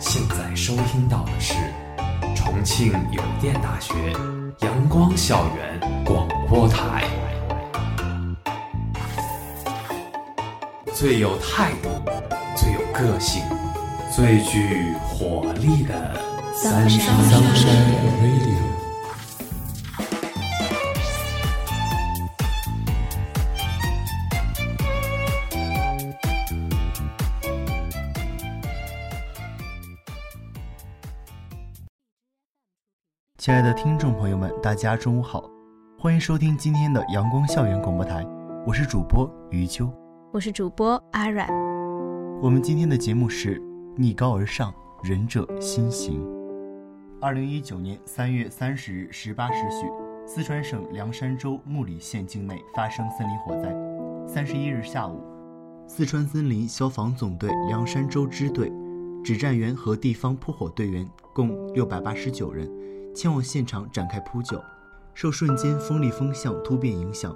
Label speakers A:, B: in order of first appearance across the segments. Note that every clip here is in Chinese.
A: 现在收听到的是重庆邮电大学阳光校园广播台，最有态度、最有个性、最具活力的三山 Radio。
B: 大家中午好，欢迎收听今天的阳光校园广播台，我是主播余秋，
C: 我是主播阿软。
B: 我们今天的节目是逆高而上，仁者心行。二零一九年三月三十日十八时许，四川省凉山州木里县境内发生森林火灾。三十一日下午，四川森林消防总队凉山州支队、指战员和地方扑火队员共六百八十九人。前往现场展开扑救，受瞬间风力风向突变影响，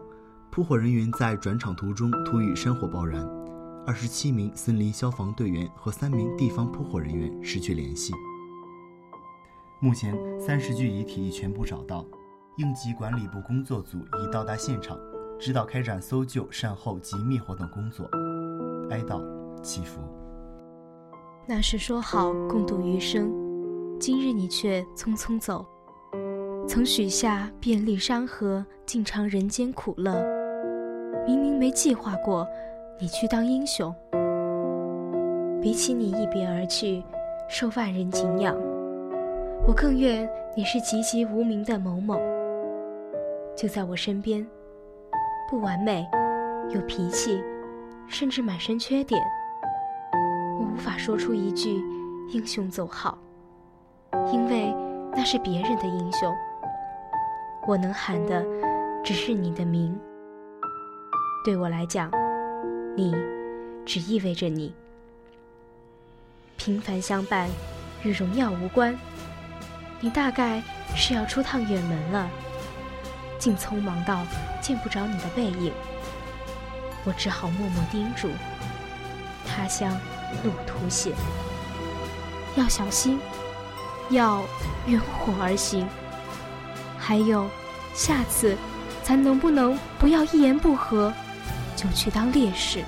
B: 扑火人员在转场途中突遇山火爆燃，二十七名森林消防队员和三名地方扑火人员失去联系。目前，三十具遗体已全部找到，应急管理部工作组已到达现场，指导开展搜救、善后及灭火等工作。哀悼，祈福。
C: 那是说好共度余生，今日你却匆匆走。曾许下遍历山河，尽尝人间苦乐。明明没计划过你去当英雄，比起你一别而去，受万人敬仰，我更愿你是籍籍无名的某某，就在我身边，不完美，有脾气，甚至满身缺点。我无法说出一句“英雄走好”，因为那是别人的英雄。我能喊的，只是你的名。对我来讲，你只意味着你。平凡相伴，与荣耀无关。你大概是要出趟远门了，竟匆忙到见不着你的背影。我只好默默叮嘱：他乡路途险，要小心，要远火而行。还有，下次，咱能不能不要一言不合就去当烈士？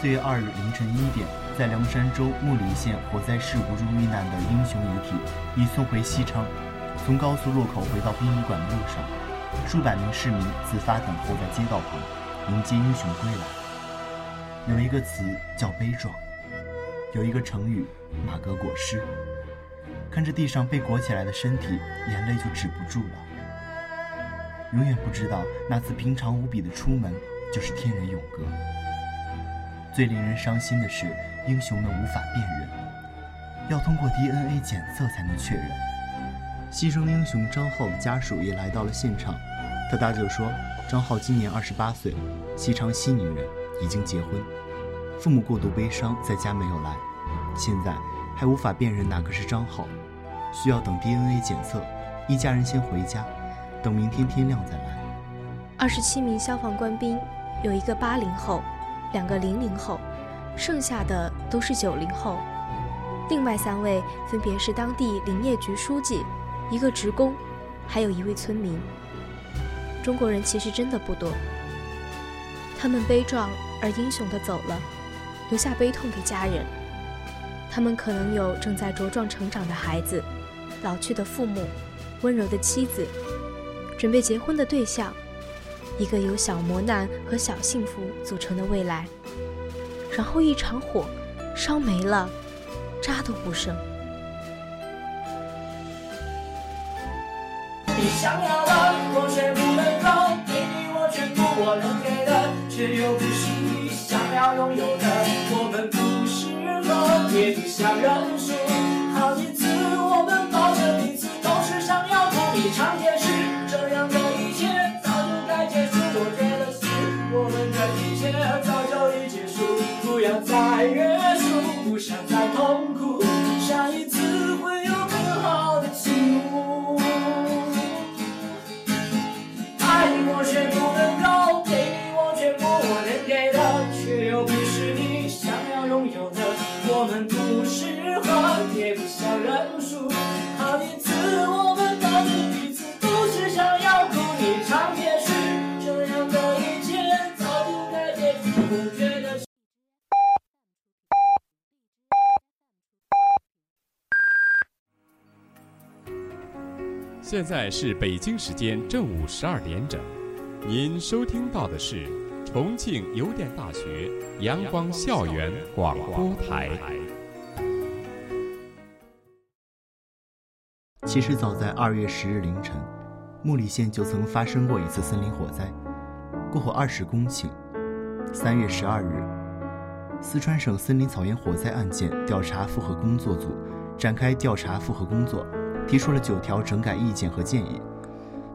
B: 四月二日凌晨一点，在凉山州木里县火灾事故中遇难的英雄遗体已送回西昌。从高速路口回到殡仪馆的路上，数百名市民自发等候在街道旁，迎接英雄归来。有一个词叫悲壮，有一个成语马革裹尸。看着地上被裹起来的身体，眼泪就止不住了。永远不知道那次平常无比的出门，就是天人永隔。最令人伤心的是，英雄们无法辨认，要通过 DNA 检测才能确认。牺牲英雄张浩的家属也来到了现场，他大舅说，张浩今年二十八岁，西昌西宁人，已经结婚，父母过度悲伤，在家没有来，现在还无法辨认哪个是张浩。需要等 DNA 检测，一家人先回家，等明天天亮再来。
C: 二十七名消防官兵，有一个八零后，两个零零后，剩下的都是九零后。另外三位分别是当地林业局书记，一个职工，还有一位村民。中国人其实真的不多，他们悲壮而英雄地走了，留下悲痛给家人。他们可能有正在茁壮成长的孩子。老去的父母，温柔的妻子，准备结婚的对象，一个由小磨难和小幸福组成的未来。然后一场火，烧没了，渣都不剩。
D: 你想要的，我却不能够给你，我全部我能给的，却又不是你想要拥有的。我们不适合，也不想认输。好几次我们。抱着彼此，都是想要同一场甜食这样的一切早就该结束，我觉得是我们的一切早就已结束，不要再约束，不想再痛苦，下一
E: 现在是北京时间正午十二点整，您收听到的是重庆邮电大学阳光校园广播台。
B: 其实早在二月十日凌晨，木里县就曾发生过一次森林火灾，过火二十公顷。三月十二日，四川省森林草原火灾案件调查复核工作组展开调查复核工作。提出了九条整改意见和建议，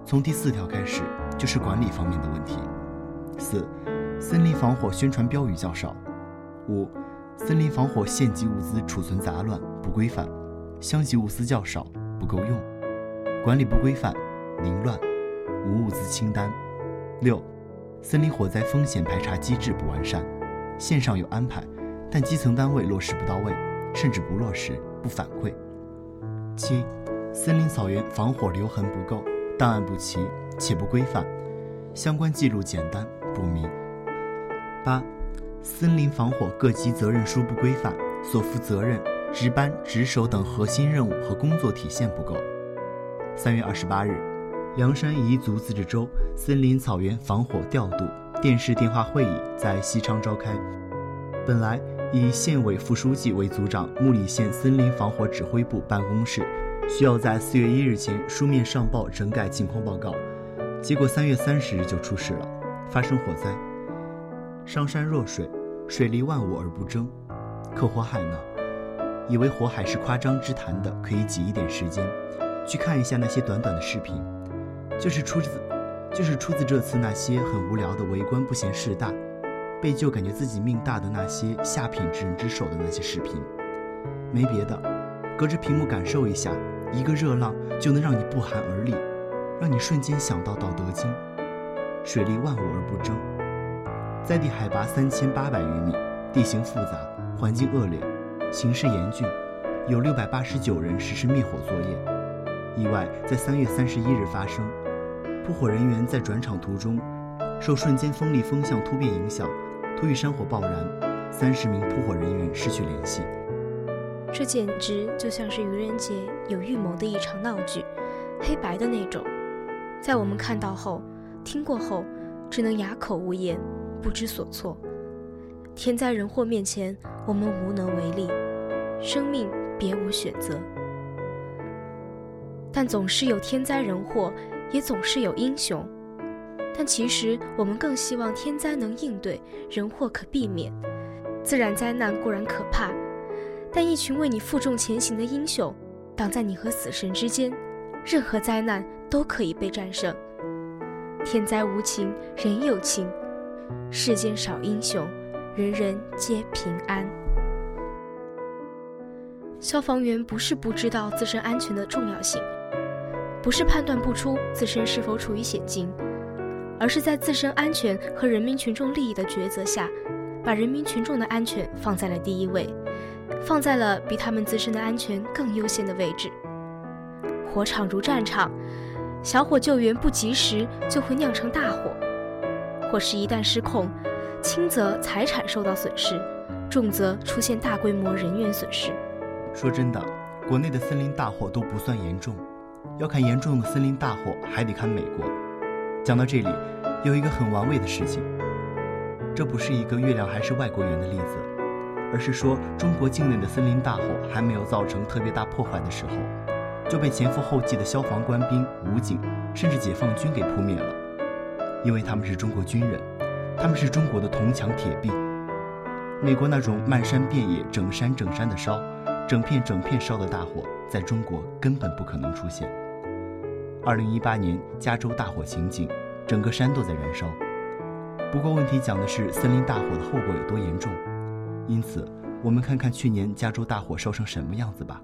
B: 从第四条开始就是管理方面的问题。四、森林防火宣传标语较少。五、森林防火县级物资储存杂乱不规范，乡级物资较少不够用，管理不规范，凌乱，无物资清单。六、森林火灾风险排查机制不完善，线上有安排，但基层单位落实不到位，甚至不落实不反馈。七。森林草原防火留痕不够，档案不齐且不规范，相关记录简单不明。八、森林防火各级责任书不规范，所负责任、值班、值守等核心任务和工作体现不够。三月二十八日，凉山彝族自治州森林草原防火调度电视电话会议在西昌召开，本来以县委副书记为组长，木里县森林防火指挥部办公室。需要在四月一日前书面上报整改情况报告，结果三月三十日就出事了，发生火灾。上山若水，水利万物而不争，可火海呢？以为火海是夸张之谈的，可以挤一点时间，去看一下那些短短的视频，就是出自，就是出自这次那些很无聊的围观不嫌事大，被救感觉自己命大的那些下品之人之手的那些视频，没别的，隔着屏幕感受一下。一个热浪就能让你不寒而栗，让你瞬间想到《道德经》。水利万物而不争，在地海拔三千八百余米，地形复杂，环境恶劣，形势严峻，有六百八十九人实施灭火作业。意外在三月三十一日发生，扑火人员在转场途中受瞬间风力风向突变影响，突遇山火爆燃，三十名扑火人员失去联系。
C: 这简直就像是愚人节有预谋的一场闹剧，黑白的那种。在我们看到后、听过后，只能哑口无言，不知所措。天灾人祸面前，我们无能为力，生命别无选择。但总是有天灾人祸，也总是有英雄。但其实，我们更希望天灾能应对，人祸可避免。自然灾难固然可怕。但一群为你负重前行的英雄，挡在你和死神之间，任何灾难都可以被战胜。天灾无情，人有情，世间少英雄，人人皆平安。消防员不是不知道自身安全的重要性，不是判断不出自身是否处于险境，而是在自身安全和人民群众利益的抉择下，把人民群众的安全放在了第一位。放在了比他们自身的安全更优先的位置。火场如战场，小火救援不及时就会酿成大火，火势一旦失控，轻则财产受到损失，重则出现大规模人员损失。
B: 说真的，国内的森林大火都不算严重，要看严重的森林大火还得看美国。讲到这里，有一个很玩味的事情，这不是一个月亮还是外国圆的例子。而是说，中国境内的森林大火还没有造成特别大破坏的时候，就被前赴后继的消防官兵、武警，甚至解放军给扑灭了。因为他们是中国军人，他们是中国的铜墙铁壁。美国那种漫山遍野、整山整山的烧，整片整片烧的大火，在中国根本不可能出现。二零一八年加州大火情景，整个山都在燃烧。不过问题讲的是森林大火的后果有多严重。因此，我们看看去年加州大火烧成什么样子吧。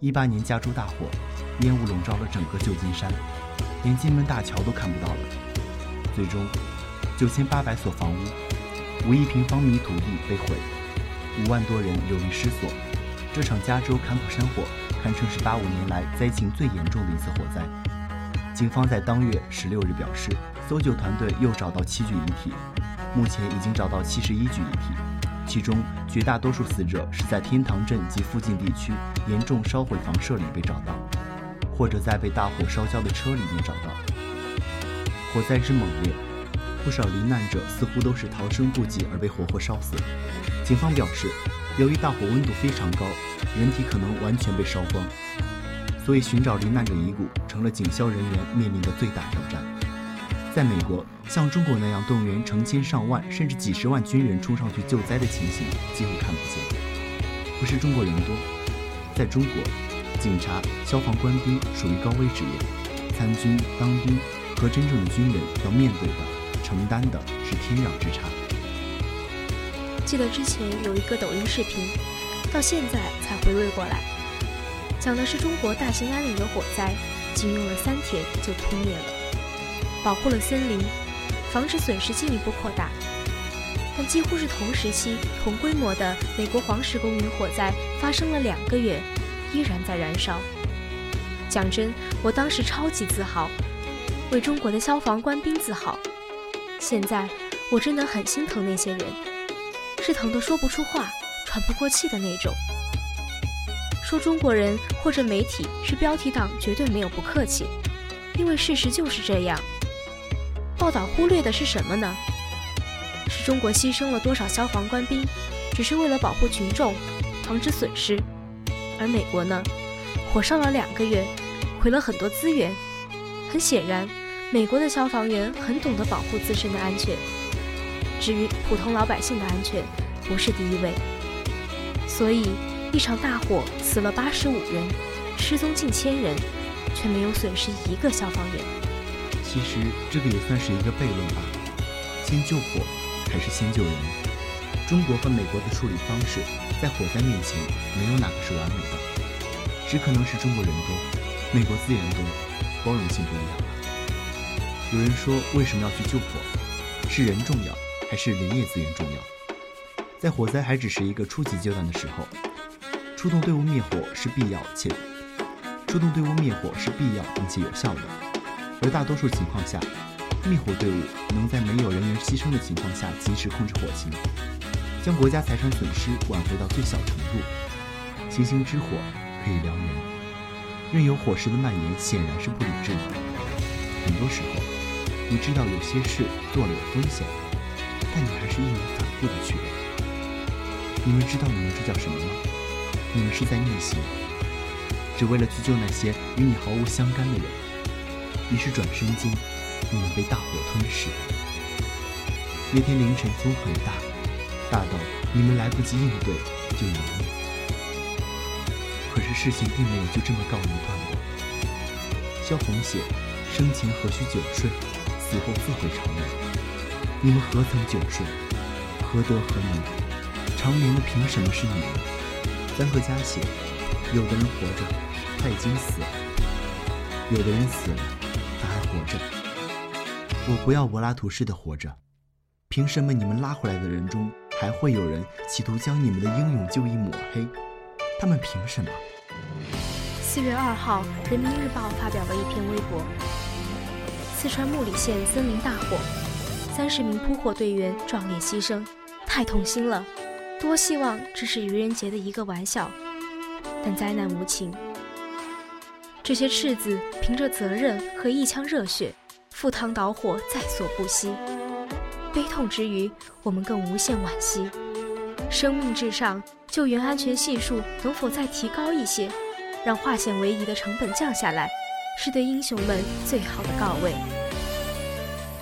B: 一八年加州大火，烟雾笼罩了整个旧金山，连金门大桥都看不到了。最终，九千八百所房屋，五亿平方米土地被毁，五万多人流离失所。这场加州坎普山火堪称是八五年来灾情最严重的一次火灾。警方在当月十六日表示，搜救团队又找到七具遗体，目前已经找到七十一具遗体。其中绝大多数死者是在天堂镇及附近地区严重烧毁房舍里被找到。或者在被大火烧焦的车里面找到。火灾之猛烈，不少罹难者似乎都是逃生不及而被活活烧死。警方表示，由于大火温度非常高，人体可能完全被烧光，所以寻找罹难者遗骨成了警消人员面临的最大挑战。在美国，像中国那样动员成千上万甚至几十万军人冲上去救灾的情形几乎看不见。不是中国人多，在中国，警察、消防官兵属于高危职业，参军当兵和真正的军人要面对的、承担的是天壤之差。
C: 记得之前有一个抖音视频，到现在才回味过来，讲的是中国大兴安岭的火灾，仅用了三天就扑灭了。保护了森林，防止损失进一步扩大。但几乎是同时期、同规模的美国黄石公园火灾发生了两个月，依然在燃烧。讲真，我当时超级自豪，为中国的消防官兵自豪。现在我真的很心疼那些人，是疼得说不出话、喘不过气的那种。说中国人或者媒体是标题党，绝对没有不客气，因为事实就是这样。报道忽略的是什么呢？是中国牺牲了多少消防官兵，只是为了保护群众，防止损失；而美国呢，火烧了两个月，毁了很多资源。很显然，美国的消防员很懂得保护自身的安全，至于普通老百姓的安全，不是第一位。所以，一场大火死了八十五人，失踪近千人，却没有损失一个消防员。
B: 其实这个也算是一个悖论吧，先救火还是先救人？中国和美国的处理方式，在火灾面前没有哪个是完美的，只可能是中国人多，美国资源多，包容性不一样。有人说为什么要去救火？是人重要还是林业资源重要？在火灾还只是一个初级阶段的时候，出动队伍灭火是必要且出动队伍灭火是必要并且有效的。而大多数情况下，灭火队伍能在没有人员牺牲的情况下及时控制火情，将国家财产损失挽回到最小程度。星星之火可以燎原，任由火势的蔓延显然是不理智的。很多时候，你知道有些事做了有风险，但你还是义无反顾的去了。你们知道你们这叫什么吗？你们是在逆行，只为了去救那些与你毫无相干的人。于是转身间，你们被大火吞噬。那天凌晨风很大，大到你们来不及应对就湮灭。可是事情并没有就这么告一段落。萧红写：“生前何须久睡，死后自会长眠。”你们何曾久睡？何德何能？长眠的凭什么是你们？三鹤家写：“有的人活着，他已经死了；有的人死了。”活着，我不要柏拉图式的活着。凭什么你们拉回来的人中，还会有人企图将你们的英勇就义抹黑？他们凭什么？
C: 四月二号，《人民日报》发表了一篇微博：四川木里县森林大火，三十名扑火队员壮烈牺牲，太痛心了。多希望这是愚人节的一个玩笑，但灾难无情。这些赤子凭着责任和一腔热血，赴汤蹈火，在所不惜。悲痛之余，我们更无限惋惜。生命至上，救援安全系数能否再提高一些，让化险为夷的成本降下来，是对英雄们最好的告慰。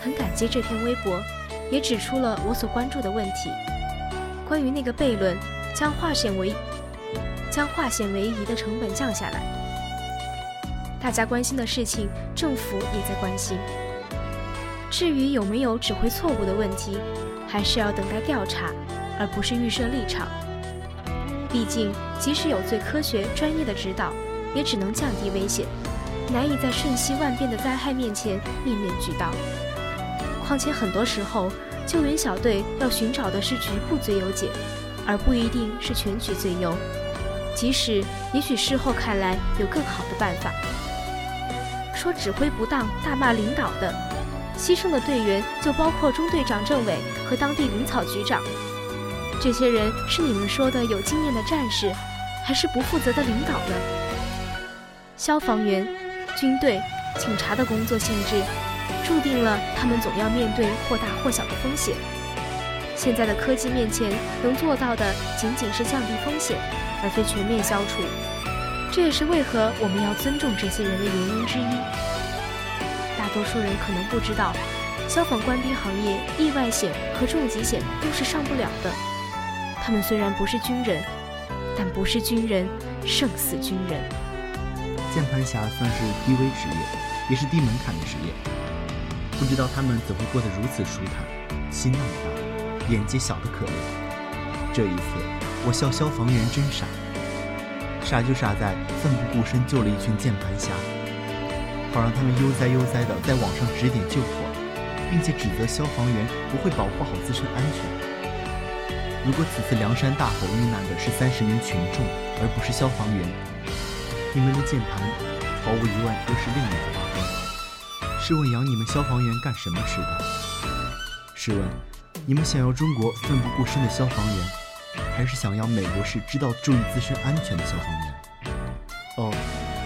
C: 很感激这篇微博，也指出了我所关注的问题：关于那个悖论，将化险为将化险为夷的成本降下来。大家关心的事情，政府也在关心。至于有没有指挥错误的问题，还是要等待调查，而不是预设立场。毕竟，即使有最科学专业的指导，也只能降低危险，难以在瞬息万变的灾害面前面面俱到。况且，很多时候，救援小队要寻找的是局部最优解，而不一定是全局最优。即使也许事后看来有更好的办法。说指挥不当、大骂领导的，牺牲的队员就包括中队长、政委和当地林草局长。这些人是你们说的有经验的战士，还是不负责的领导呢？消防员军队、警察的工作性质，注定了他们总要面对或大或小的风险。现在的科技面前，能做到的仅仅是降低风险，而非全面消除。这也是为何我们要尊重这些人的原因之一。大多数人可能不知道，消防官兵行业意外险和重疾险都是上不了的。他们虽然不是军人，但不是军人胜似军人。
B: 键盘侠算是低微职业，也是低门槛的职业。不知道他们怎会过得如此舒坦，心那么大，眼界小的可怜。这一次，我笑消防员真傻，傻就傻在奋不顾身救了一群键盘侠，好让他们悠哉悠哉地在网上指点救火，并且指责消防员不会保护好自身安全。如果此次梁山大火遇难的是三十名群众，而不是消防员，你们的键盘毫无疑问又是另一个画风。试问养你们消防员干什么吃的？试问，你们想要中国奋不顾身的消防员，还是想要美国式知道注意自身安全的消防员？哦，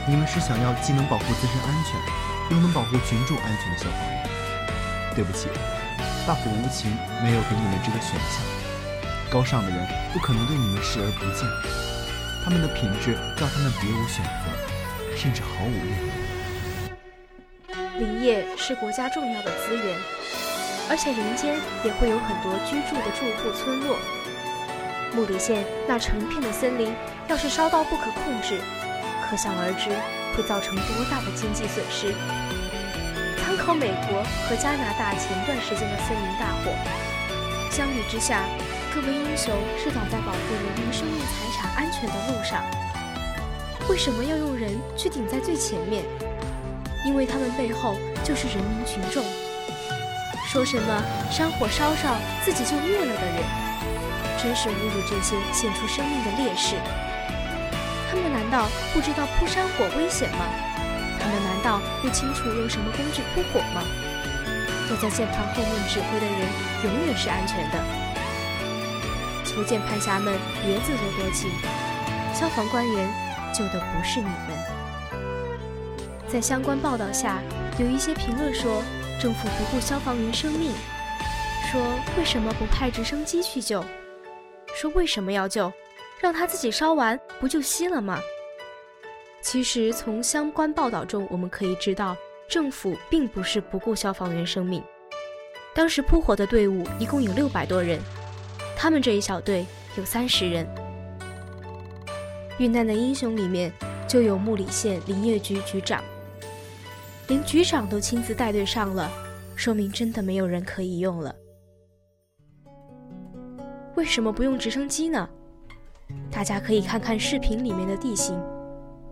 B: 你们是想要既能保护自身安全，又能保护群众安全的消防员？对不起，大火无情，没有给你们这个选项。高尚的人不可能对你们视而不见，他们的品质让他们别无选择，甚至毫无怨
C: 言。林业是国家重要的资源，而且林间也会有很多居住的住户村落。木里县那成片的森林，要是烧到不可控制，可想而知会造成多大的经济损失。参考美国和加拿大前段时间的森林大火，相比之下。各位英雄是走在保护人民生命财产安全的路上，为什么要用人去顶在最前面？因为他们背后就是人民群众。说什么山火烧烧自己就灭了的人，真是侮辱这些献出生命的烈士。他们难道不知道扑山火危险吗？他们难道不清楚用什么工具扑火吗？坐在键盘后面指挥的人永远是安全的。求键盘侠们别自作多情，消防官员救的不是你们。在相关报道下，有一些评论说政府不顾消防员生命，说为什么不派直升机去救？说为什么要救？让他自己烧完不就熄了吗？其实从相关报道中我们可以知道，政府并不是不顾消防员生命。当时扑火的队伍一共有六百多人。他们这一小队有三十人，遇难的英雄里面就有木里县林业局局长，连局长都亲自带队上了，说明真的没有人可以用了。为什么不用直升机呢？大家可以看看视频里面的地形，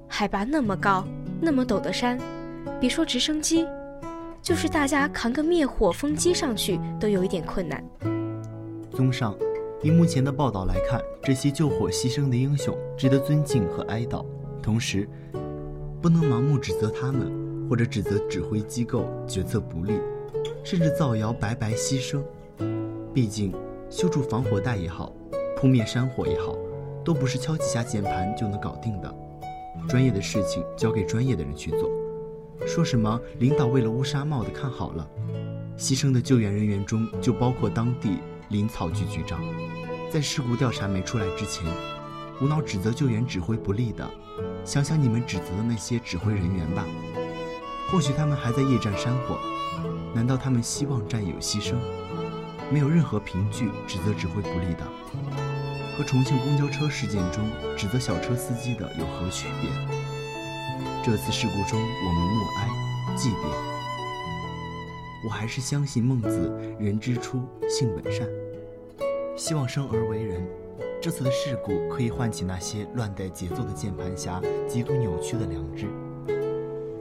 C: 海拔那么高、那么陡的山，别说直升机，就是大家扛个灭火风机上去都有一点困难。
B: 综上。以目前的报道来看，这些救火牺牲的英雄值得尊敬和哀悼。同时，不能盲目指责他们，或者指责指挥机构决策不力，甚至造谣白白牺牲。毕竟，修筑防火带也好，扑灭山火也好，都不是敲几下键盘就能搞定的。专业的事情交给专业的人去做。说什么领导为了乌纱帽的看好了，牺牲的救援人员中就包括当地林草局局长。在事故调查没出来之前，无脑指责救援指挥不力的，想想你们指责的那些指挥人员吧。或许他们还在夜战山火，难道他们希望战友牺牲？没有任何凭据指责指挥不力的，和重庆公交车事件中指责小车司机的有何区别？这次事故中，我们默哀祭奠。我还是相信孟子“人之初，性本善”。希望生而为人，这次的事故可以唤起那些乱带节奏的键盘侠极度扭曲的良知。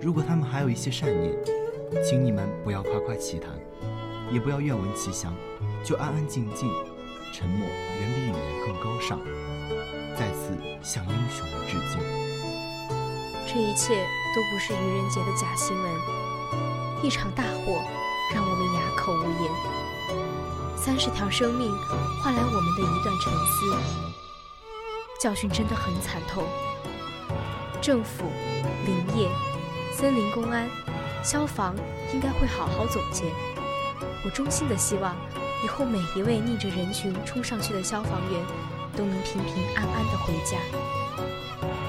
B: 如果他们还有一些善念，请你们不要夸夸其谈，也不要愿闻其详，就安安静静，沉默远比语言更高尚。再次向英雄们致敬。
C: 这一切都不是愚人节的假新闻，一场大火让我们哑口无言。三十条生命换来我们的一段沉思，教训真的很惨痛。政府、林业、
F: 森林公安、消防应该会好好总结。我衷心的希望，以后每一位逆着人群冲上去的消防员，都能平平安安的回家。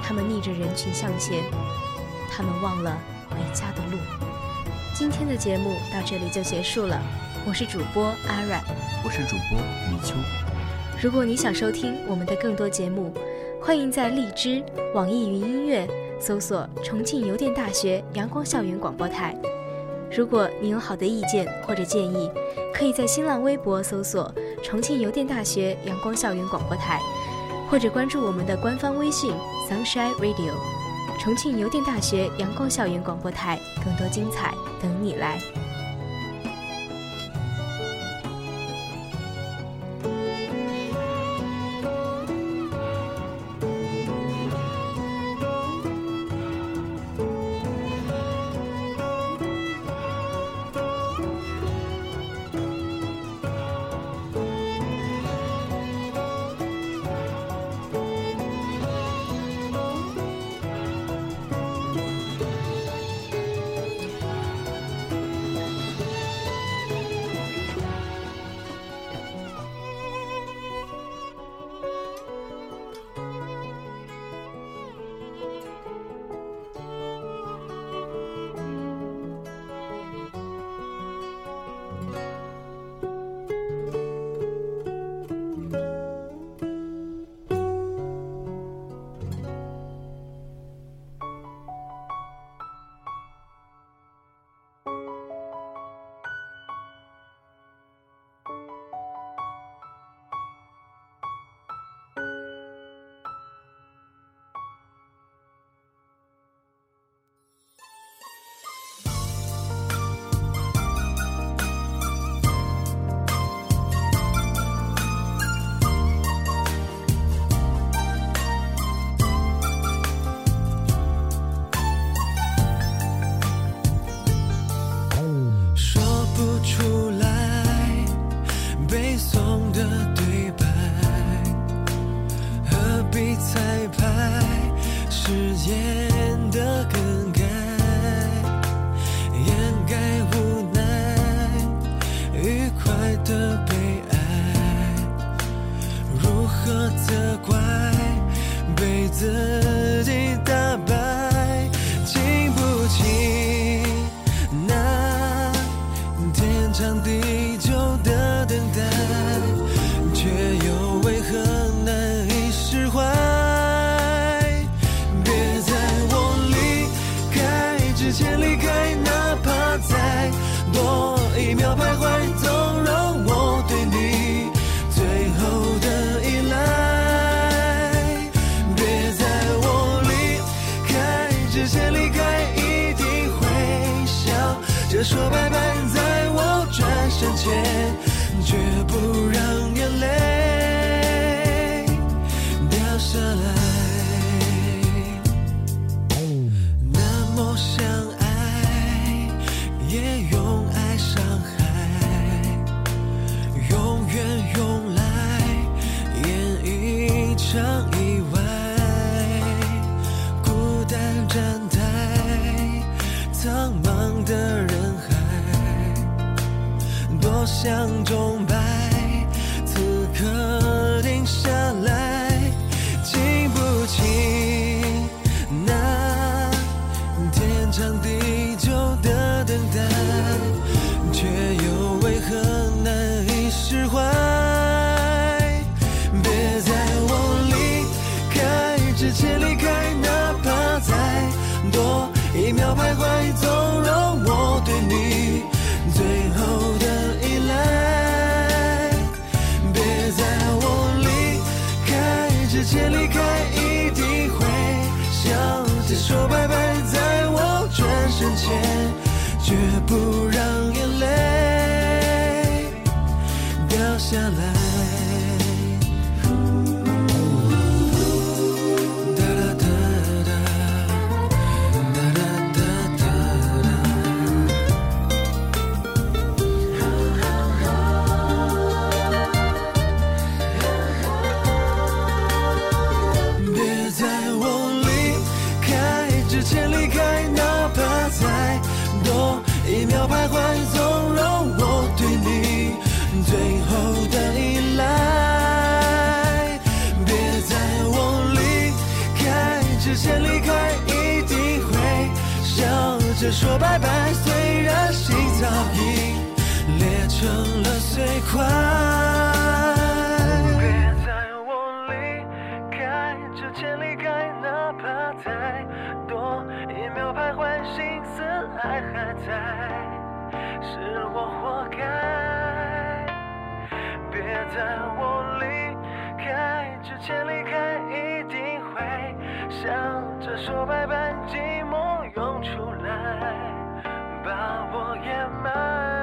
F: 他们逆着人群向前，他们忘了回家的路。今天的节目到这里就结束了，我是主播阿软，
B: 我是主播李秋。
F: 如果你想收听我们的更多节目，欢迎在荔枝、网易云音乐搜索“重庆邮电大学阳光校园广播台”。如果你有好的意见或者建议，可以在新浪微博搜索“重庆邮电大学阳光校园广播台”，或者关注我们的官方微信 “Sunshine Radio”。重庆邮电大学阳光校园广播台，更多精彩等你来。
G: 之前离开一定会笑着说拜拜，
F: 虽然心早已裂成了碎块。别在我离开之前离开，哪怕再多一秒徘徊心思，爱还在，是我活该。别在我离开之前离开。想着说拜拜，寂寞涌出来，把我掩埋。